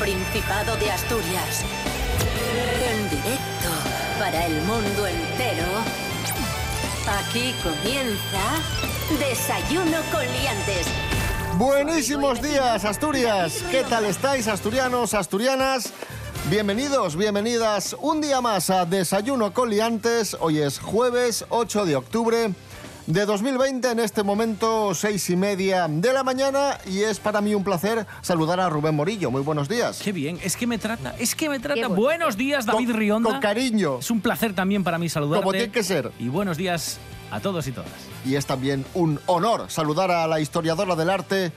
Principado de Asturias. En directo para el mundo entero. Aquí comienza Desayuno con Liantes. Buenísimos días, Asturias. ¿Qué tal estáis, asturianos, asturianas? Bienvenidos, bienvenidas un día más a Desayuno con Liantes. Hoy es jueves 8 de octubre de 2020, en este momento seis y media de la mañana y es para mí un placer saludar a Rubén Morillo. Muy buenos días. Qué bien, es que me trata, es que me trata. bueno. Buenos días, David Con- Rionda. con cariño. Es un placer también para mí saludarte. Como tiene que ser. Y buenos días a todos y todas. Y es también un honor saludar a la historiadora del arte,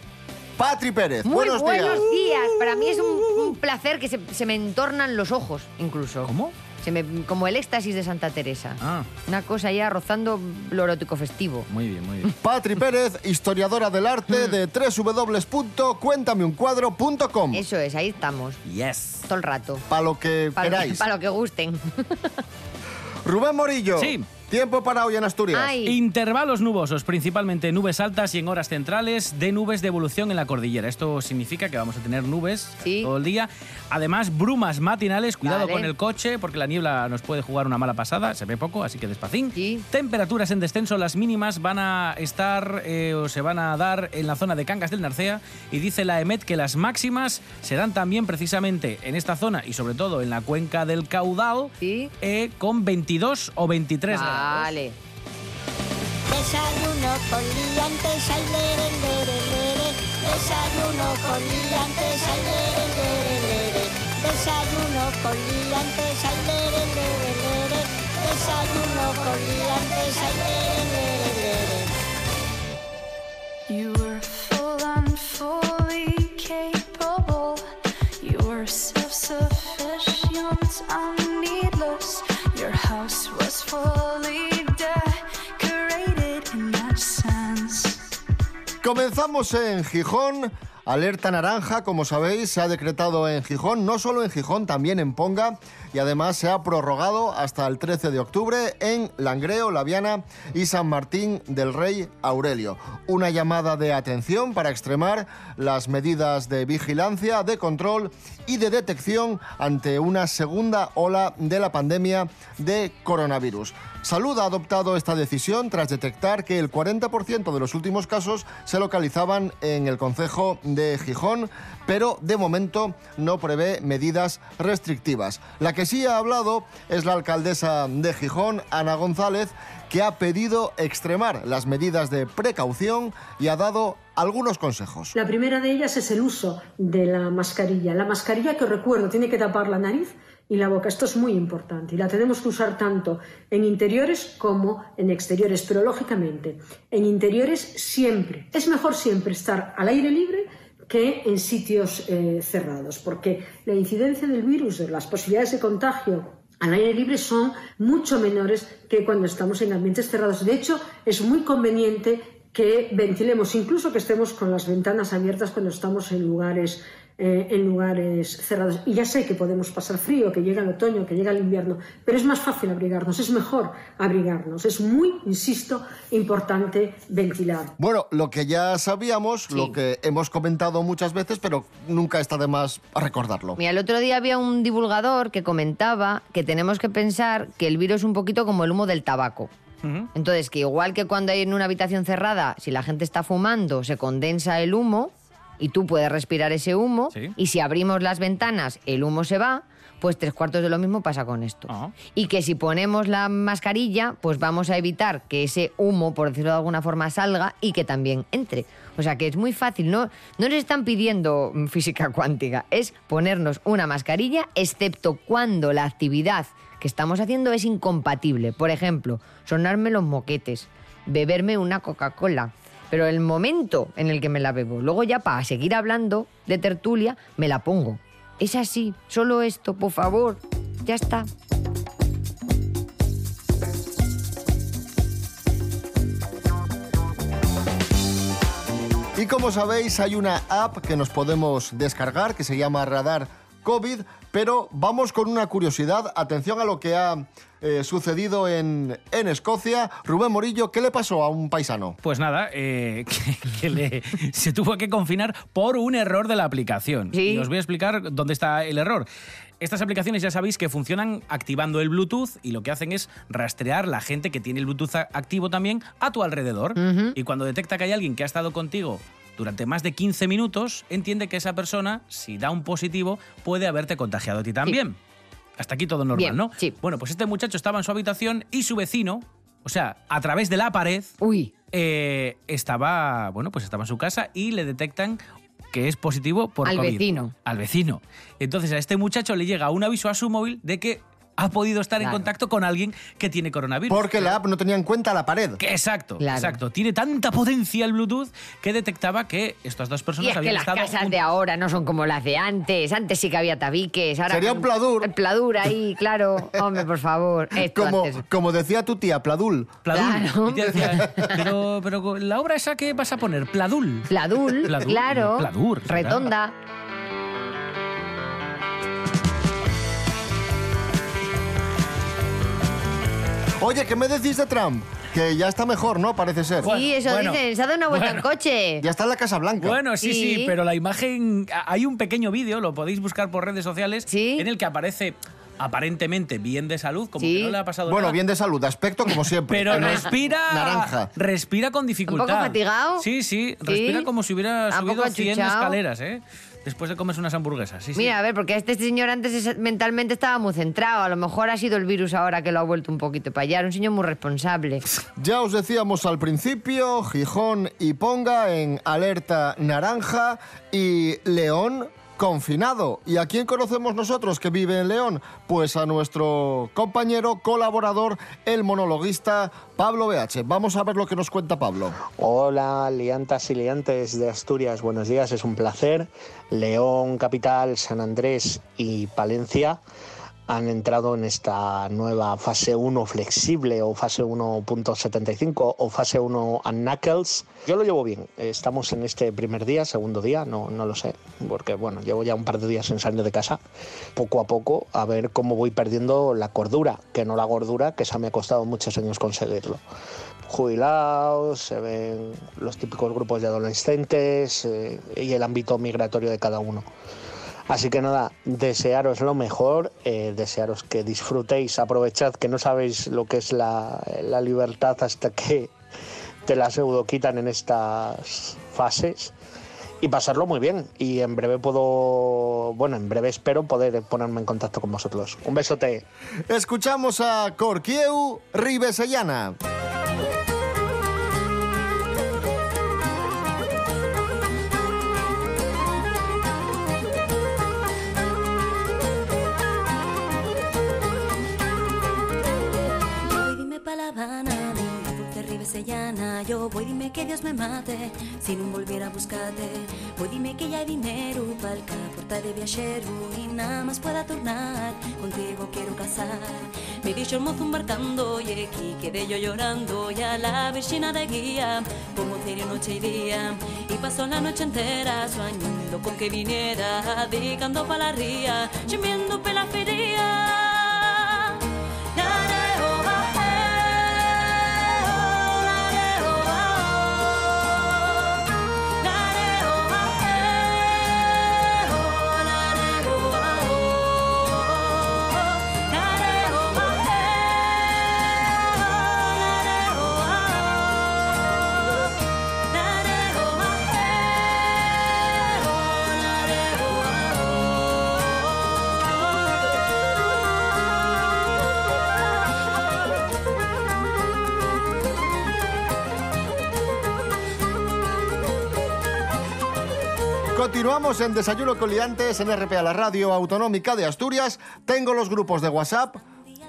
Patri Pérez. Muy buenos, días. días. Para mí es un, un placer que se, se me entornan los ojos, incluso. ¿Cómo? Se me, como el éxtasis de Santa Teresa. Ah, Una cosa ya rozando lo erótico festivo. muy bien, muy bien. Patri Pérez, historiadora del arte de www.cuéntameuncuadro.com. Eso es, ahí estamos. Yes. Todo el rato. Para lo que Para, queráis. para lo que gusten. Rubén Morillo. Sí. Tiempo para hoy en Asturias. Ay. Intervalos nubosos, principalmente nubes altas y en horas centrales de nubes de evolución en la cordillera. Esto significa que vamos a tener nubes Sí. todo el día. Además, brumas matinales. Cuidado Vale. con el coche porque la niebla nos puede jugar una mala pasada. Se ve poco, así que despacín. Sí. Temperaturas en descenso. Las mínimas van a estar eh, o se van a dar en la zona de Cangas del Narcea. Y dice la EMET que las máximas serán también precisamente en esta zona y sobre todo en la cuenca del caudal Sí. eh, con 22 o 23 grados. Vale. Desayuno con liantes, ay, lere, lere, lere. Desayuno con liantes, ay, lere, lere, lere. Desayuno con liantes, ay, lere, lere, lere. Desayuno con liantes, ay, lere, lere, lere. You were full and fully capable. You were self-sufficient and needless. Your house was Comenzamos en Gijón. Alerta naranja, como sabéis, se ha decretado en Gijón, no solo en Gijón, también en Ponga, y además se ha prorrogado hasta el 13 de octubre en Langreo, Laviana y San Martín del Rey Aurelio. Una llamada de atención para extremar las medidas de vigilancia, de control y de detección ante una segunda ola de la pandemia de coronavirus. Salud ha adoptado esta decisión tras detectar que el 40% de los últimos casos se localizaban en el concejo de Gijón, pero de momento no prevé medidas restrictivas. La que sí ha hablado es la alcaldesa de Gijón, Ana González, que ha pedido extremar las medidas de precaución y ha dado algunos consejos. La primera de ellas es el uso de la mascarilla. La mascarilla que recuerdo tiene que tapar la nariz y la boca. Esto es muy importante y la tenemos que usar tanto en interiores como en exteriores, pero lógicamente en interiores siempre. Es mejor siempre estar al aire libre que en sitios eh, cerrados, porque la incidencia del virus, las posibilidades de contagio al aire libre son mucho menores que cuando estamos en ambientes cerrados. De hecho, es muy conveniente que ventilemos, incluso que estemos con las ventanas abiertas cuando estamos en lugares, eh, en lugares cerrados. Y ya sé que podemos pasar frío, que llega el otoño, que llega el invierno, pero es más fácil abrigarnos, es mejor abrigarnos. Es muy, insisto, importante ventilar. Bueno, lo que ya sabíamos, Sí. lo que hemos comentado muchas veces, pero nunca está de más recordarlo. Mira, el otro día había un divulgador que comentaba que tenemos que pensar que el virus es un poquito como el humo del tabaco. Entonces, que igual que cuando hay en una habitación cerrada, si la gente está fumando, se condensa el humo y tú puedes respirar ese humo, Sí. y si abrimos las ventanas, el humo se va, pues tres cuartos de lo mismo pasa con esto. Ah. Y que si ponemos la mascarilla, pues vamos a evitar que ese humo, por decirlo de alguna forma, salga y que también entre. O sea que es muy fácil, no, no nos están pidiendo mm, física cuántica, es ponernos una mascarilla, excepto cuando la actividad que estamos haciendo es incompatible. Por ejemplo, sonarme los moquetes, beberme una Coca-Cola. Pero el momento en el que me la bebo, luego ya para seguir hablando de tertulia, me la pongo. Es así, solo esto, por favor. Ya está. Y como sabéis, hay una app que nos podemos descargar que se llama Radar COVID, pero vamos con una curiosidad. Atención a lo que ha eh, sucedido en, en Escocia. Rubén Morillo, ¿qué le pasó a un paisano? Pues nada, eh, que, que le- se tuvo que confinar por un error de la aplicación. Sí. Y os voy a explicar dónde está el error. Estas aplicaciones ya sabéis que funcionan activando el Bluetooth y lo que hacen es rastrear la gente que tiene el Bluetooth activo también a tu alrededor. Y cuando detecta que hay alguien que ha estado contigo durante más de 15 minutos, entiende que esa persona, si da un positivo, puede haberte contagiado a ti también. Hasta aquí todo normal, Bien, ¿no? sí. Bueno, pues este muchacho estaba en su habitación y su vecino, o sea, a través de la pared, Uy, eh, estaba, bueno, pues estaba en su casa y le detectan que es positivo por Al COVID. vecino. Al vecino. Entonces a este muchacho le llega un aviso a su móvil de que ha podido estar en contacto con alguien que tiene coronavirus. Porque la app no tenía en cuenta la pared. Que exacto, Claro. exacto. Tiene tanta potencia el Bluetooth que detectaba que estas dos y personas es que habían las estado casas de ahora no son como las de antes. Antes sí que había tabiques. Ahora Sería un pladur. El pladur ahí, claro. Hombre, por favor. Esto Como, antes. como decía tu tía, Pladul. Pladul. Claro. Y te decía, pero, pero la obra esa que vas a poner, Pladul. Pladul, Pladur, claro. pladur. Retonda. Oye, ¿qué me decís de Trump? Que ya está mejor, ¿no? Parece ser. Bueno, sí, eso bueno, dicen. Se ha dado una vuelta bueno. en coche. Ya está en la Casa Blanca. Bueno, sí, sí, Sí. pero la imagen. Hay un pequeño vídeo, lo podéis buscar por redes sociales, Sí. en el que aparece aparentemente bien de salud, como Sí. que no le ha pasado Bueno, nada. bien de salud, de aspecto como siempre. Pero respira. Naranja. Respira con dificultad. poco fatigado? Sí, sí. Sí. Respira como si hubiera ¿A subido poco 100 achuchao? escaleras, ¿eh? Después de comerse unas hamburguesas. Sí, sí. Mira, a ver, porque este señor antes es- mentalmente estaba muy centrado. A lo mejor ha sido el virus ahora que lo ha vuelto un poquito para allá. Era un señor muy responsable. Ya os decíamos al principio, Gijón y Ponga en alerta naranja y León confinado. ¿Y a quién conocemos nosotros que vive en León? Pues a nuestro compañero, colaborador, el monologuista Pablo BH. Vamos a ver lo que nos cuenta Pablo. Hola, liantas y liantes de Asturias, buenos días, es un placer. León, Capital, San Andrés y Palencia han entrado en esta nueva fase 1 flexible o fase 1.75 o fase 1 a Knuckles. Yo lo llevo bien, estamos en este primer día, segundo día, no, no lo sé, porque bueno, llevo ya un par de días sin salir de casa, poco a poco, a ver cómo voy perdiendo la cordura, que no la gordura, que esa me ha costado muchos años conseguirlo jubilados, se ven los típicos grupos de adolescentes eh, y el ámbito migratorio de cada uno. Así que nada, desearos lo mejor, eh, desearos que disfrutéis, aprovechad que no sabéis lo que es la, la libertad hasta que te la pseudo quitan en estas fases y pasarlo muy bien. Y en breve puedo, bueno, en breve espero poder ponerme en contacto con vosotros. Un besote. Escuchamos a Corquieu Ribesellana. Yo voy dime que Dios me mate si no volviera a buscarte. Voy dime que ya hay dinero pa'l porta de viajero y nada más pueda tornar. Contigo quiero casar. Me dicho el mozo embarcando y aquí quedé yo llorando y a la vecina de guía como sería noche y día. Y pasó la noche entera soñando con que viniera, dedicando pa' la ría, chimiendo pe la feria. Continuamos en Desayuno con Liantes en RPA, la radio autonómica de Asturias. Tengo los grupos de WhatsApp,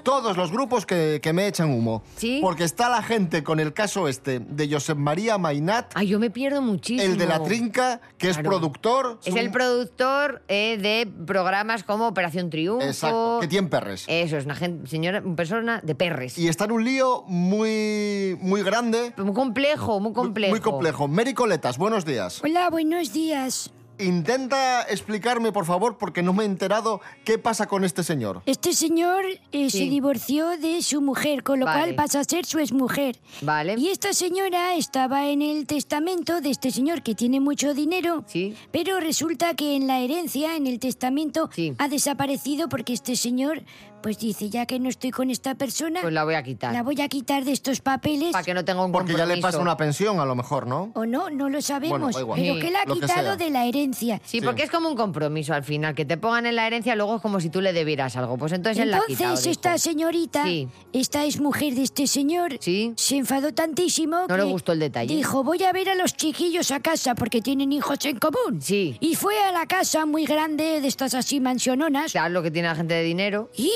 todos los grupos que, que me echan humo. ¿Sí? Porque está la gente con el caso este de Josep María Mainat, Ay, yo me pierdo muchísimo. el de la trinca, que es productor. Es un- el productor eh, de programas como Operación Triunfo. Exacto, que tiene perres. Eso, es una gente, señora, una persona de perres. Y está en un lío muy, muy grande. Muy complejo, muy complejo. Muy complejo. Mary Coletas, buenos días. Hola, buenos días. Intenta explicarme, por favor, porque no me he enterado qué pasa con este señor. Este señor eh, se divorció de su mujer, con lo Vale. cual pasa a ser su exmujer. Vale. Y esta señora estaba en el testamento de este señor que tiene mucho dinero, Sí. pero resulta que en la herencia, en el testamento, Sí. ha desaparecido porque este señor, pues dice, ya que no estoy con esta persona, Pues la voy a quitar. la voy a quitar de estos papeles. Para que no tenga un Porque ya le compromiso. pasa una pensión, a lo mejor, ¿no? O no, no lo sabemos, Bueno, da igual. pero Sí, que la ha quitado de la herencia. Sí, Sí. porque es como un compromiso al final, que te pongan en la herencia luego es como si tú le debieras algo. Pues entonces, él la ha Entonces quitado, dijo. esta señorita, Sí. esta es mujer de este señor, Sí. se enfadó tantísimo No le gustó el detalle. Dijo, voy a ver a los chiquillos a casa porque tienen hijos en común. Sí. Y fue a la casa muy grande de estas así mansiononas. Claro, lo que tiene la gente de dinero. Y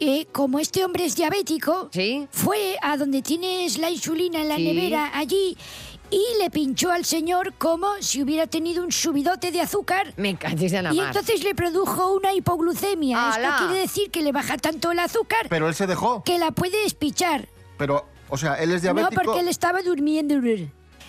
eh, como este hombre es diabético, Sí. fue a donde tienes la insulina en la Sí. nevera allí y le pinchó al señor como si hubiera tenido un subidote de azúcar. Me cachis en la Y mar. entonces le produjo una hipoglucemia. Esto quiere decir que le baja tanto el azúcar Pero él se dejó. que la puede espichar. Pero, o sea, él es No, diabético. porque él estaba durmiendo.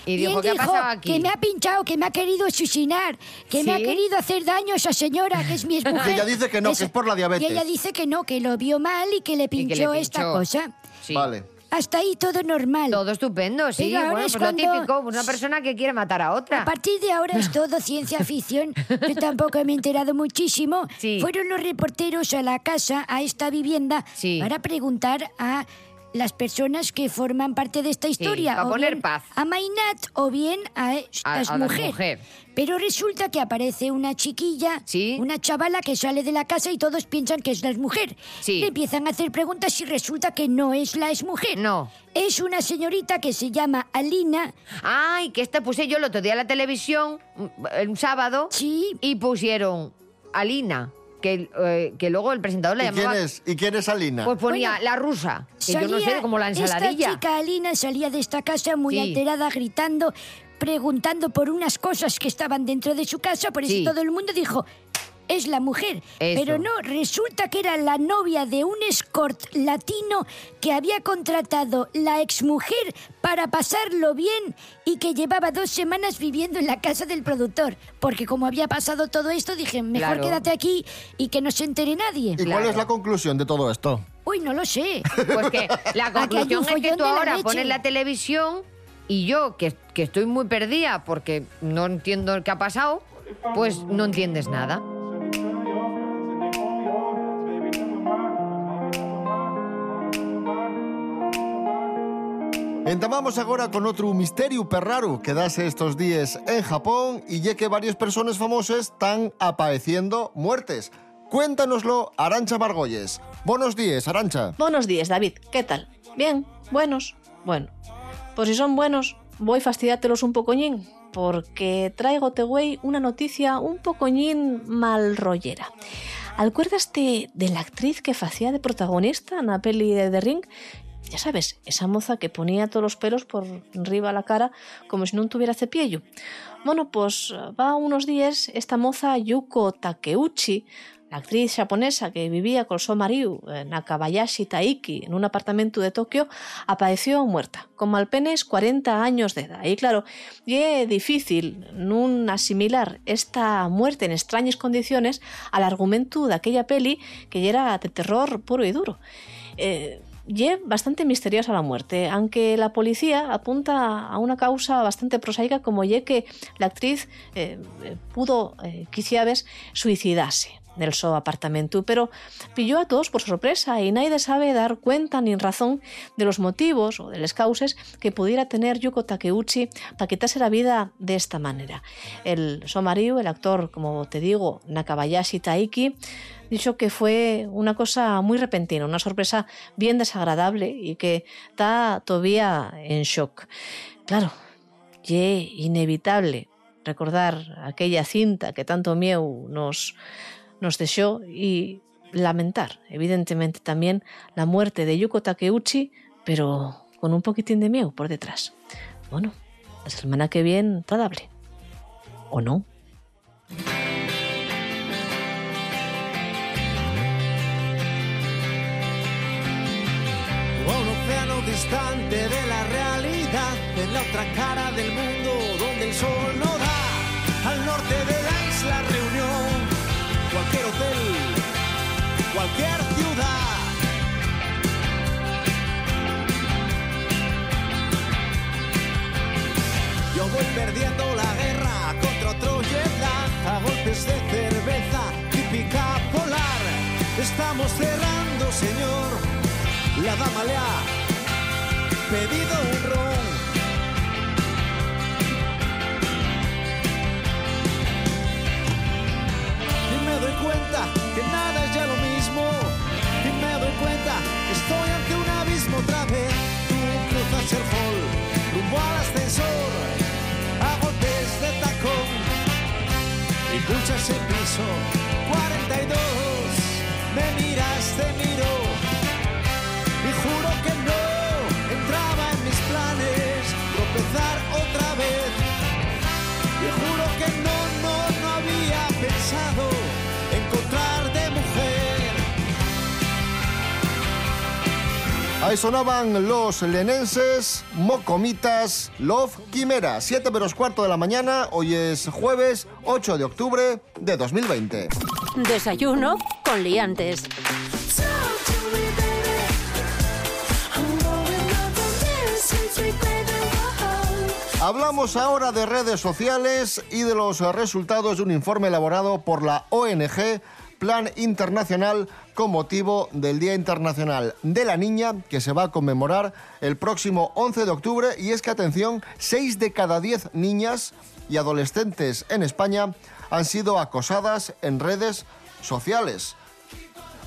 Y dijo, él ¿qué ha dijo pasado aquí? que me ha pinchado, que me ha querido asesinar, que me ha querido hacer daño a esa señora, que es mi exmujer. Que ella dice que no, que es por la diabetes. Y ella dice que no, que lo vio mal y que le que le pinchó, esta cosa. Sí. Vale. Hasta ahí todo normal. Todo estupendo, sí. Pero ahora bueno, es pues lo cuando- típico, una persona que quiere matar a A otra. partir de ahora es todo ciencia ficción. Yo tampoco me he enterado muchísimo. Sí. Fueron los reporteros a la casa, a esta vivienda, Sí. para preguntar a las personas que forman parte de esta historia. para o poner bien paz. A Mainat o bien a esta A- a la mujer. mujer. Pero resulta que aparece una chiquilla, Sí. una chavala que sale de la casa y todos piensan que es la exmujer. Sí. Le empiezan a hacer preguntas y resulta que no es la exmujer. No. Es una señorita que se llama Alina. Ay, que esta puse yo el otro día en la televisión, un sábado, Sí. y pusieron Alina, que, eh, que luego el presentador la ¿Y quién llamaba... es? ¿Y quién es Alina? Pues ponía Bueno, la rusa, que yo no Salía- sé, como la ensaladilla. Esta chica Alina salía de esta casa muy Sí. alterada, gritando, preguntando por unas cosas que estaban dentro de su casa, por eso Sí. todo el mundo dijo, es la mujer. Eso. Pero no, resulta que era la novia de un escort latino que había contratado la exmujer para pasarlo bien y que llevaba dos semanas viviendo en la casa del productor. Porque como había pasado todo esto, dije, mejor Claro. quédate aquí y que no se entere nadie. ¿Y cuál claro. es la conclusión de todo esto? Uy, no lo sé. Pues que la conclusión es que tú ahora leche. pones la televisión y yo, que, que estoy muy perdida porque no entiendo qué ha pasado, pues no entiendes nada. Entamamos agora con outro misterio perraro que dase estos días en Japón y ya que varias personas famosas están apaeciendo muertes. Cuéntanoslo, Arancha Margolles. Buenos días, Arancha. Buenos días, David. ¿Qué tal? Bien, buenos. Bueno, pues si son buenos, voy fastidiártelos un pocoñín, porque traigo te güey una noticia un pocoñín mal rollera. ¿Acuerdaste de la actriz que hacía de protagonista en la peli de The Ring? Ya sabes, esa moza que ponía todos los pelos por arriba la cara como si no tuviera cepillo. Bueno, pues va unos días esta moza Yuko Takeuchi, la actriz japonesa que vivía con en Nakabayashi Taiki en un apartamento de Tokio, apareció muerta, con malpenes 40 años de edad. Y claro, es difícil no asimilar esta muerte en extrañas condiciones al argumento de aquella peli que era de terror puro y duro. Eh, es bastante misteriosa la muerte, aunque la policía apunta a una causa bastante prosaica como ye que la actriz eh, eh, pudo, eh, quisiabes, suicidarse del su apartamento, pero pilló a todos por sorpresa y nadie sabe dar cuenta ni razón de los motivos o de las causas que pudiera tener Yuko Takeuchi para quitarse la vida de esta manera. El su marido, el actor, como te digo, Nakabayashi Taiki, dicho que fue una cosa muy repentina, una sorpresa bien desagradable y que está todavía en shock. Claro, y inevitable recordar aquella cinta que tanto miedo nos, nos dejó y lamentar, evidentemente, también la muerte de Yuko Takeuchi, pero con un poquitín de miedo por detrás. Bueno, la semana que viene, tratable. ¿O no? distante de la realidad, en la otra cara del mundo donde el sol no da, señor. La dama le ha pedido un ron. Y me doy cuenta que nada es ya lo mismo. Y me doy cuenta que estoy ante un abismo otra vez. Tú cruzas el hall rumbo al ascensor a golpes de tacón y pulsas el piso 42. Me miras, te miro y juro que no entraba en mis planes tropezar otra vez. Y juro que no, no, no había pensado encontrar de mujer. Ahí sonaban los lenenses, Mocomitas, Love Quimera. 7 menos cuarto de la mañana, hoy es jueves 8 de octubre de 2020. Desayuno con liantes. Hablamos ahora de redes sociales y de los resultados de un informe elaborado por la ONG Plan Internacional con motivo del Día Internacional de la Niña que se va a conmemorar el próximo 11 de octubre y es que atención, 6 de cada 10 niñas y adolescentes en España han sido acosadas en redes sociales.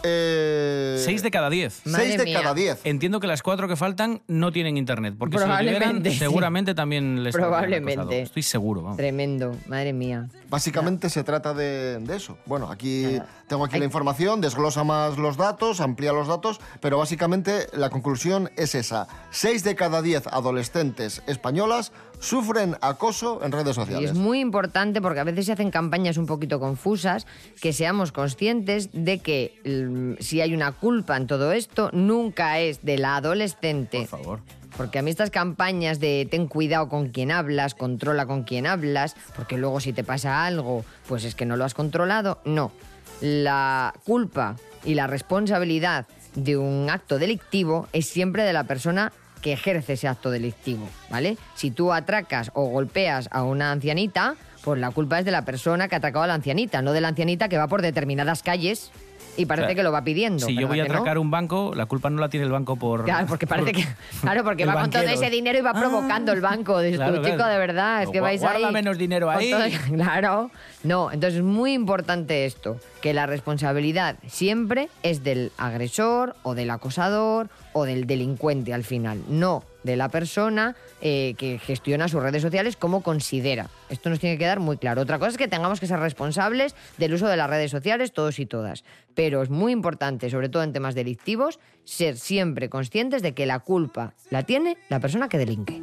Eh, 6 de cada 10. Madre Seis de mía. cada 10. Entiendo que las cuatro que faltan no tienen internet, porque si lo sí. seguramente también les Probablemente. Estoy seguro, vamos. Tremendo, madre mía. Básicamente se trata de, de eso. Bueno, aquí tengo aquí la información, desglosa más los datos, amplía los datos, pero básicamente la conclusión es esa. Seis de cada diez adolescentes españolas sufren acoso en redes Y sociales. es muy importante porque a veces se hacen campañas un poquito confusas, que seamos conscientes de que mm, si hay una culpa en todo esto, nunca es de la adolescente. Por favor. Porque a mí estas campañas de ten cuidado con quien hablas, controla con quien hablas, porque luego si te pasa algo, pues es que no lo has controlado, no. La culpa y la responsabilidad de un acto delictivo es siempre de la persona que ejerce ese acto delictivo, ¿vale? Si tú atracas o golpeas a una ancianita, pues la culpa es de la persona que ha atracado a la ancianita, no de la ancianita que va por determinadas calles y parece O sea, que lo va pidiendo. Si yo ¿verdad voy a que no? atracar un banco, la culpa no la tiene el banco por. Claro, porque parece que. Claro, porque va con todo ese dinero y va provocando el banco. Dices Claro, tú, claro. chico, de verdad, es que Gua- vais guarda ahí. menos dinero ahí. todo- Claro. No, entonces es muy importante esto: que la responsabilidad siempre es del agresor o del acosador o del delincuente al final, no de la persona eh, que gestiona sus redes sociales como considera. Esto nos tiene que quedar muy claro. Otra cosa es que tengamos que ser responsables del uso de las redes sociales, todos y todas. Pero es muy importante, sobre todo en temas delictivos, ser siempre conscientes de que la culpa la tiene la persona que delinque.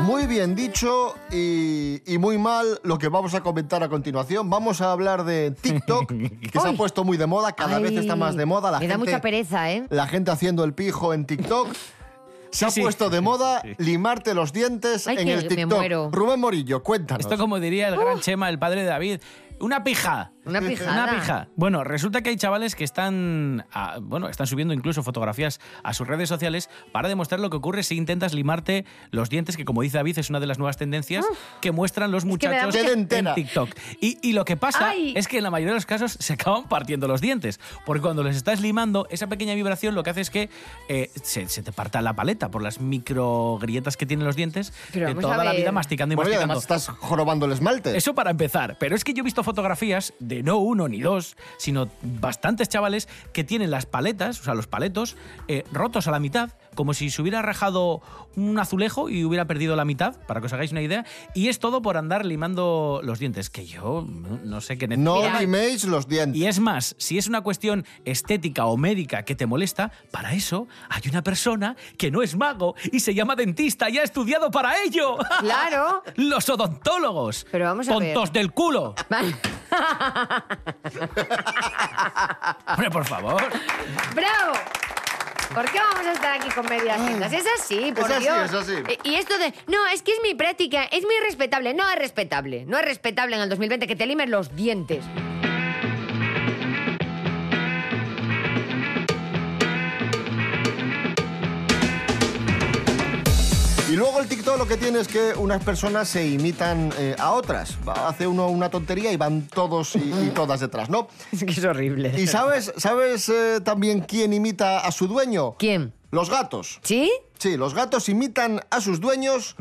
Muy bien dicho y, y muy mal lo que vamos a comentar a continuación. Vamos a hablar de TikTok, que se ha puesto muy de moda, cada vez está más de moda. La me da gente, mucha pereza, ¿eh? La gente haciendo el pijo en TikTok. Se ha sí. puesto de moda limarte los dientes Ay, en que el me TikTok. muero. Rubén Morillo, cuéntanos. Esto como diría el gran Chema, el padre de David. Una pija. Una pijada. Una pija. Bueno, resulta que hay chavales que están, bueno, están subiendo incluso fotografías a sus redes sociales para demostrar lo que ocurre si intentas limarte los dientes, que como dice David es una de las nuevas tendencias que muestran los muchachos mucha- en entera. TikTok. Y, y lo que pasa Ay. es que en la mayoría de los casos se acaban partiendo los dientes, porque cuando les estás limando, esa pequeña vibración lo que hace es que eh, se, se te parta la paleta por las micro grietas que tienen los dientes Pero de toda la vida masticando y Bueno, y masticando. además estás jorobando el esmalte. Eso para empezar. Pero es que yo he visto fotografías de no uno ni dos, sino bastantes chavales que tienen las paletas, o sea, los paletos, eh, rotos a la mitad, como si se hubiera rajado un azulejo y hubiera perdido la mitad, para que os hagáis una idea. Y es todo por andar limando los dientes, que yo no, no sé qué No necesidad. liméis los dientes. Y es más, si es una cuestión estética o médica que te molesta, para eso hay una persona que no es mago y se llama dentista y ha estudiado para ello. Claro. Los odontólogos. Pero vamos a ver. Tontos del culo. Vale. Hombre, por favor. ¡Bravo! ¿Por qué vamos a estar aquí con medias tintas? Es así, por Es así, Dios. es así. Y y esto de, no, es que es mi práctica, es muy respetable. No es respetable. No es respetable en el 2020 que te limes los dientes. Luego el TikTok lo que tiene es que unas personas se imitan eh, a otras. Hace uno una tontería y van todos y, y todas detrás, ¿no? Es que es horrible. ¿Y sabes, sabes eh, también quién imita a su dueño? ¿Quién? Los gatos. ¿Sí? Sí, los gatos imitan a sus dueños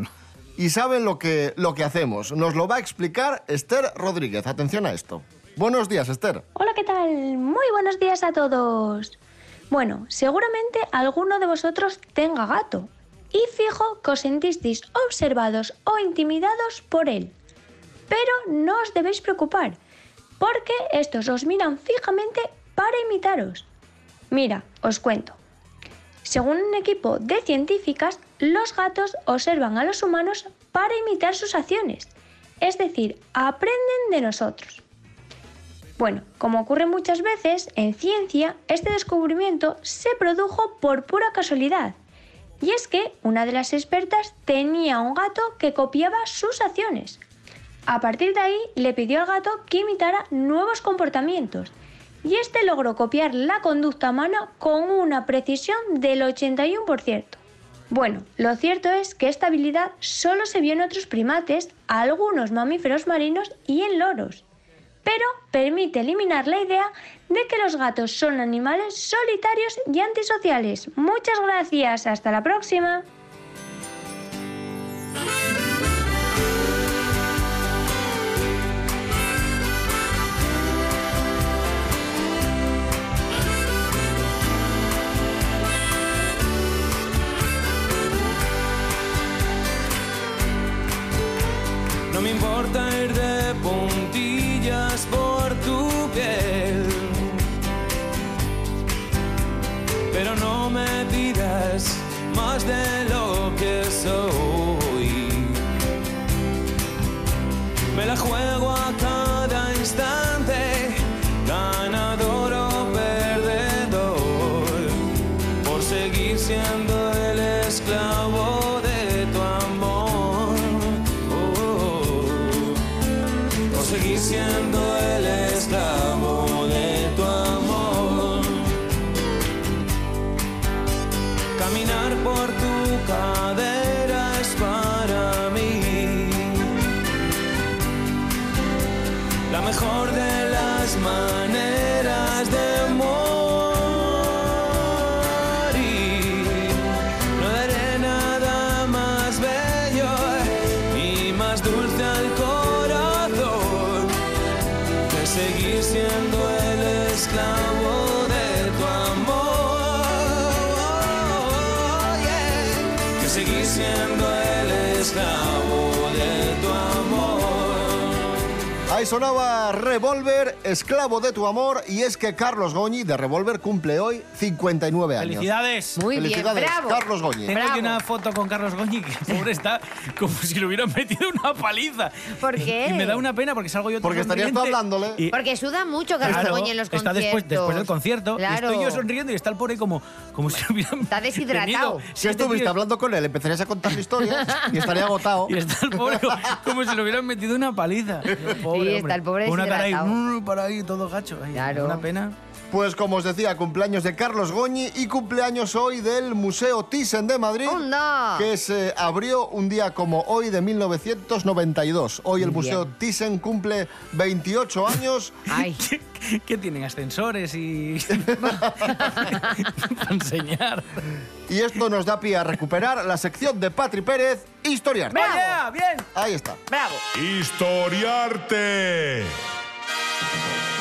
y saben lo que, lo que hacemos. Nos lo va a explicar Esther Rodríguez. Atención a esto. Buenos días, Esther. Hola, ¿qué tal? Muy buenos días a todos. Bueno, seguramente alguno de vosotros tenga gato y fijo que os sentisteis observados o intimidados por él. Pero no os debéis preocupar, porque estos os miran fijamente para imitaros. Mira, os cuento. Según un equipo de científicas, los gatos observan a los humanos para imitar sus acciones, es decir, aprenden de nosotros. Bueno, como ocurre muchas veces, en ciencia, este descubrimiento se produjo por pura casualidad. Y es que una de las expertas tenía un gato que copiaba sus acciones. A partir de ahí le pidió al gato que imitara nuevos comportamientos. Y este logró copiar la conducta humana con una precisión del 81%. Bueno, lo cierto es que esta habilidad solo se vio en otros primates, algunos mamíferos marinos y en loros pero permite eliminar la idea de que los gatos son animales solitarios y antisociales. Muchas gracias, hasta la próxima. Ahí sonaba Revolver, esclavo de tu amor, y es que Carlos Goñi de Revolver cumple hoy 59 años. ¡Felicidades! Muy bien, Felicidades, bravo. Carlos Goñi. Tengo aquí una foto con Carlos Goñi que pobre está como si le hubieran metido una paliza. ¿Por qué? Y me da una pena porque salgo yo todo Porque estarías tú hablándole. y- Porque suda mucho Carlos Claro, Goñi en los está conciertos. después, después del concierto Claro. y estoy yo sonriendo y está el pobre como, como si hubieran Está deshidratado. tenido Si siete estuviste tíos- hablando con él, empezarías a contarle historias y estaría agotado. Y está el pobre como, como si le hubieran metido una paliza. Pobre, Sí, está el pobre Ahí, para ahí, todo gacho. Ay, Claro. Una pena. Pues como os decía, cumpleaños de Carlos Goñi y cumpleaños hoy del Museo Thyssen de Madrid, ¡Onda! que se abrió un día como hoy de 1992. Hoy el Museo. Thyssen cumple 28 años. Ay, ¿Qué tienen? Ascensores y... para enseñar. Y esto nos da pie a recuperar la sección de Patri Pérez, Historiar. Bravo. ¡Oye, bien! Ahí está. bravo. Historiarte. Música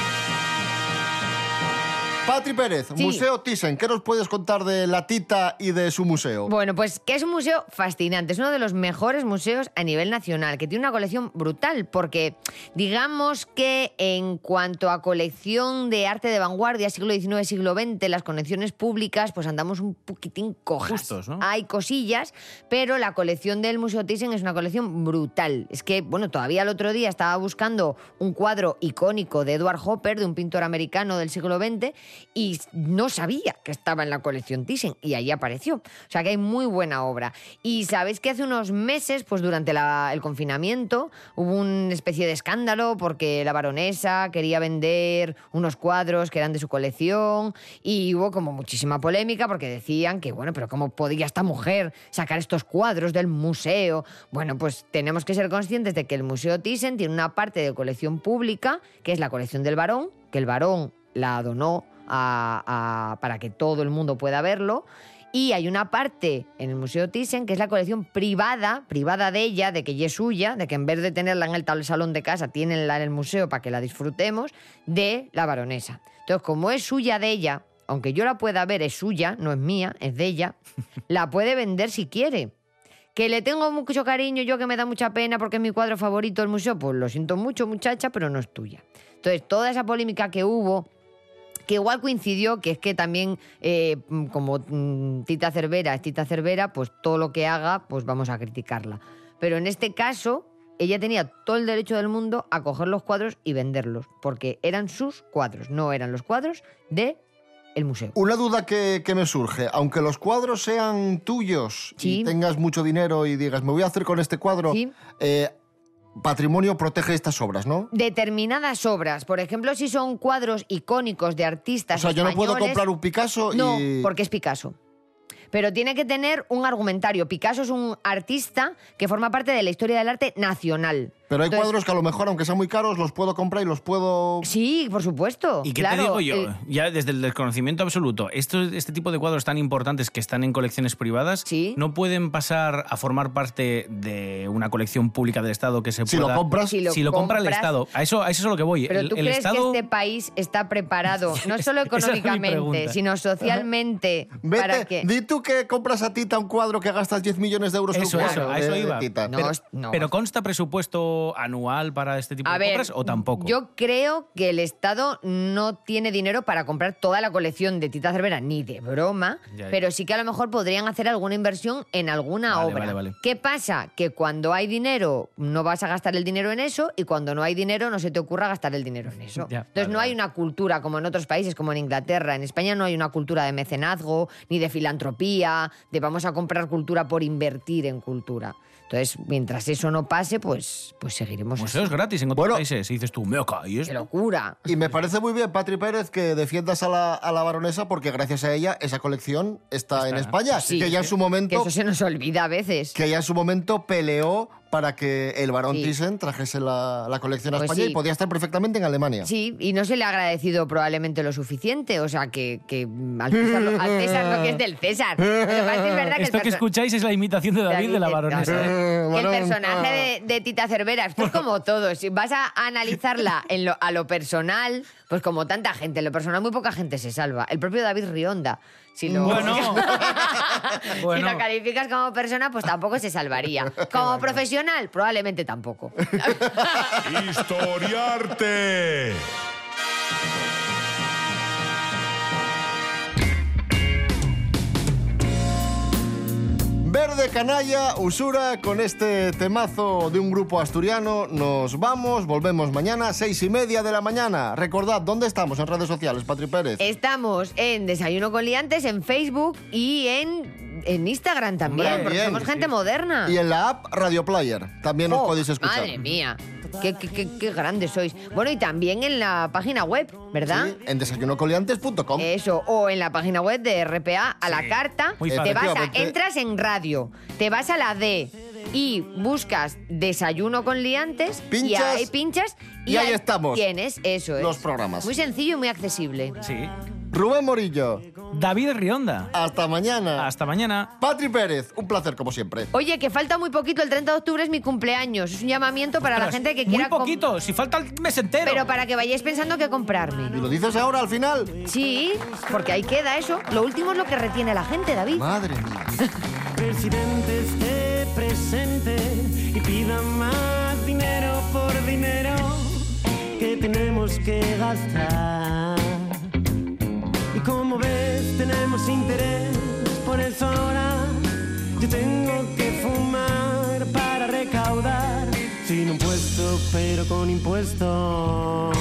Patri Pérez, Sí. Museo Thyssen, ¿qué nos puedes contar de la Tita y de su museo? Bueno, pues que es un museo fascinante, es uno de los mejores museos a nivel nacional, que tiene una colección brutal, porque digamos que en cuanto a colección de arte de vanguardia, siglo XIX, siglo XX, las colecciones públicas, pues andamos un poquitín cojas. Justos, ¿no? Hay cosillas, pero la colección del Museo Thyssen es una colección brutal. Es que, bueno, todavía el otro día estaba buscando un cuadro icónico de Edward Hopper, de un pintor americano del siglo XX, y no sabía que estaba en la colección Thyssen y ahí apareció. O sea que hay muy buena obra. Y sabéis que hace unos meses, pues durante el confinamiento, hubo una especie de escándalo porque la baronesa quería vender unos cuadros que eran de su colección y hubo como muchísima polémica porque decían que, bueno, pero ¿cómo podía esta mujer sacar estos cuadros del museo? Bueno, pues tenemos que ser conscientes de que el Museo Thyssen tiene una parte de colección pública, que es la colección del varón, que el varón la donó a- a- para que todo el mundo pueda verlo. Y hay una parte en el Museo Thyssen que es la colección privada, privada de ella, de que ya es suya, de que en vez de tenerla en el salón de casa, tienenla en el museo para que la disfrutemos, de la baronesa. Entonces, como es suya de ella, aunque yo la pueda ver, es suya, no es mía, es de ella, la puede vender si quiere. Que le tengo mucho cariño, yo que me da mucha pena porque es mi cuadro favorito del museo, pues lo siento mucho, muchacha, pero no es tuya. Entonces, toda esa polémica que hubo, que igual coincidió, que es que también, eh, mm, como mm, Tita Cervera es Tita Cervera, pues todo lo que haga, pues vamos a criticarla. Pero en este caso, ella tenía todo el derecho del mundo a coger los cuadros y venderlos, porque eran sus cuadros, no eran los cuadros de el museo. Una duda que, que me surge, aunque los cuadros sean tuyos y tengas mucho dinero y digas, me voy a hacer con este cuadro, eh, patrimonio protege estas obras, ¿no? Determinadas obras, por ejemplo, si son cuadros icónicos de artistas O sea, yo no puedo comprar un Picasso No, porque es Picasso. Pero tiene que tener un argumentario. Picasso es un artista que forma parte de la historia del arte nacional. Pero hay Entonces- cuadros que a lo mejor, aunque sean muy caros, los puedo comprar y los puedo... Sí, por supuesto. ¿Y qué claro, te digo yo? el- Ya desde el desconocimiento absoluto, estos, este tipo de cuadros tan importantes que están en colecciones privadas no pueden pasar a formar parte de una colección pública del Estado que se Si lo pueda... compras. Si lo Si lo compra el compras. Estado. A eso, a eso es a lo que voy. Pero el, tú el crees Estado... que este país está preparado, no solo es económicamente, sino socialmente, Vete, para que... di tú que compras a Tita un cuadro que gastas 10 millones de euros en Eso, un eso, a eso de iba. Tita. pero, no. pero consta presupuesto anual para este tipo A de ver, compras o tampoco? Yo creo que el Estado no tiene dinero para comprar toda la colección de Tita Cervera, ni de broma, Ya, ya. pero sí que a lo mejor podrían hacer alguna inversión en alguna Vale, obra. vale, vale. ¿Qué pasa? Que cuando hay dinero no vas a gastar el dinero en eso y cuando no hay dinero no se te ocurra gastar el dinero en eso. Ya, Entonces no hay una cultura como en otros países, como en Inglaterra. En España no hay una cultura de mecenazgo, ni de filantropía, de vamos a comprar cultura por invertir en cultura. Entonces, mientras eso no pase, pues, pues seguiremos así. Museos gratis en otros países. Y dices tú, me ¿y esto? ¡Qué locura! Y me parece muy bien, Patri Pérez, que defiendas a la, a la baronesa porque gracias a ella esa colección está, en España. Sí, que ya en su Que momento... eso se nos olvida a veces. que ella en su momento peleó para que el barón Sí. Thyssen trajese la, la colección a Pues España sí. y podía estar perfectamente en Alemania. Sí, y no se le ha agradecido probablemente lo suficiente. O sea, que, que al, César lo, al César lo que es del César. Es verdad que el Esto que escucháis es la imitación de David de la baronesa. ¿eh? que el personaje de, de Tita Cervera, esto es como todo. Si vas a analizarla en lo- a lo personal, pues como tanta gente, en lo personal muy poca gente se salva. El propio David Rionda. Si lo, Bueno. si Bueno. lo calificas como persona, pues tampoco se salvaría. Como profesional, probablemente tampoco. Historiarte. Verde Canalla, Usura, con este temazo de un grupo asturiano. Nos vamos, volvemos mañana, seis y media de la mañana. Recordad, ¿dónde estamos en redes sociales, Patri Pérez? Estamos en Desayuno con Liantes, en Facebook y en, en Instagram también, Hombre, porque bien, somos sí. gente moderna. Y en la app Radio Player, también os Oh, podéis escuchar. Madre mía, qué, qué, qué- qué grandes sois. Bueno, y también en la página web, ¿verdad? Sí, en desayunocoliantes.com. Eso, o en la página web de RPA a la carta, Muy te fácil. vas a, entras en radio, te vas a la D y buscas desayuno con liantes y Pinchas, ahí pinchas y ahí estamos. Tienes, eso es. Los programas. Muy sencillo y muy accesible. Sí. Rubén Morillo. David Rionda. Hasta mañana. Hasta mañana. Patri Pérez, un placer como siempre. Oye, que falta muy poquito, el 30 de octubre es mi cumpleaños. Es un llamamiento para la gente que muy quiera... com- poquito, si falta el mes entero. Pero para que vayáis pensando qué comprarme. ¿Y lo dices ahora al final? Sí, porque ahí queda eso. Lo último es lo que retiene la gente, David. Madre mía. Presidente esté presente y pida más dinero por dinero que tenemos que gastar. Interés, por eso ahora yo tengo que fumar para recaudar. Sin impuesto, pero con impuestos.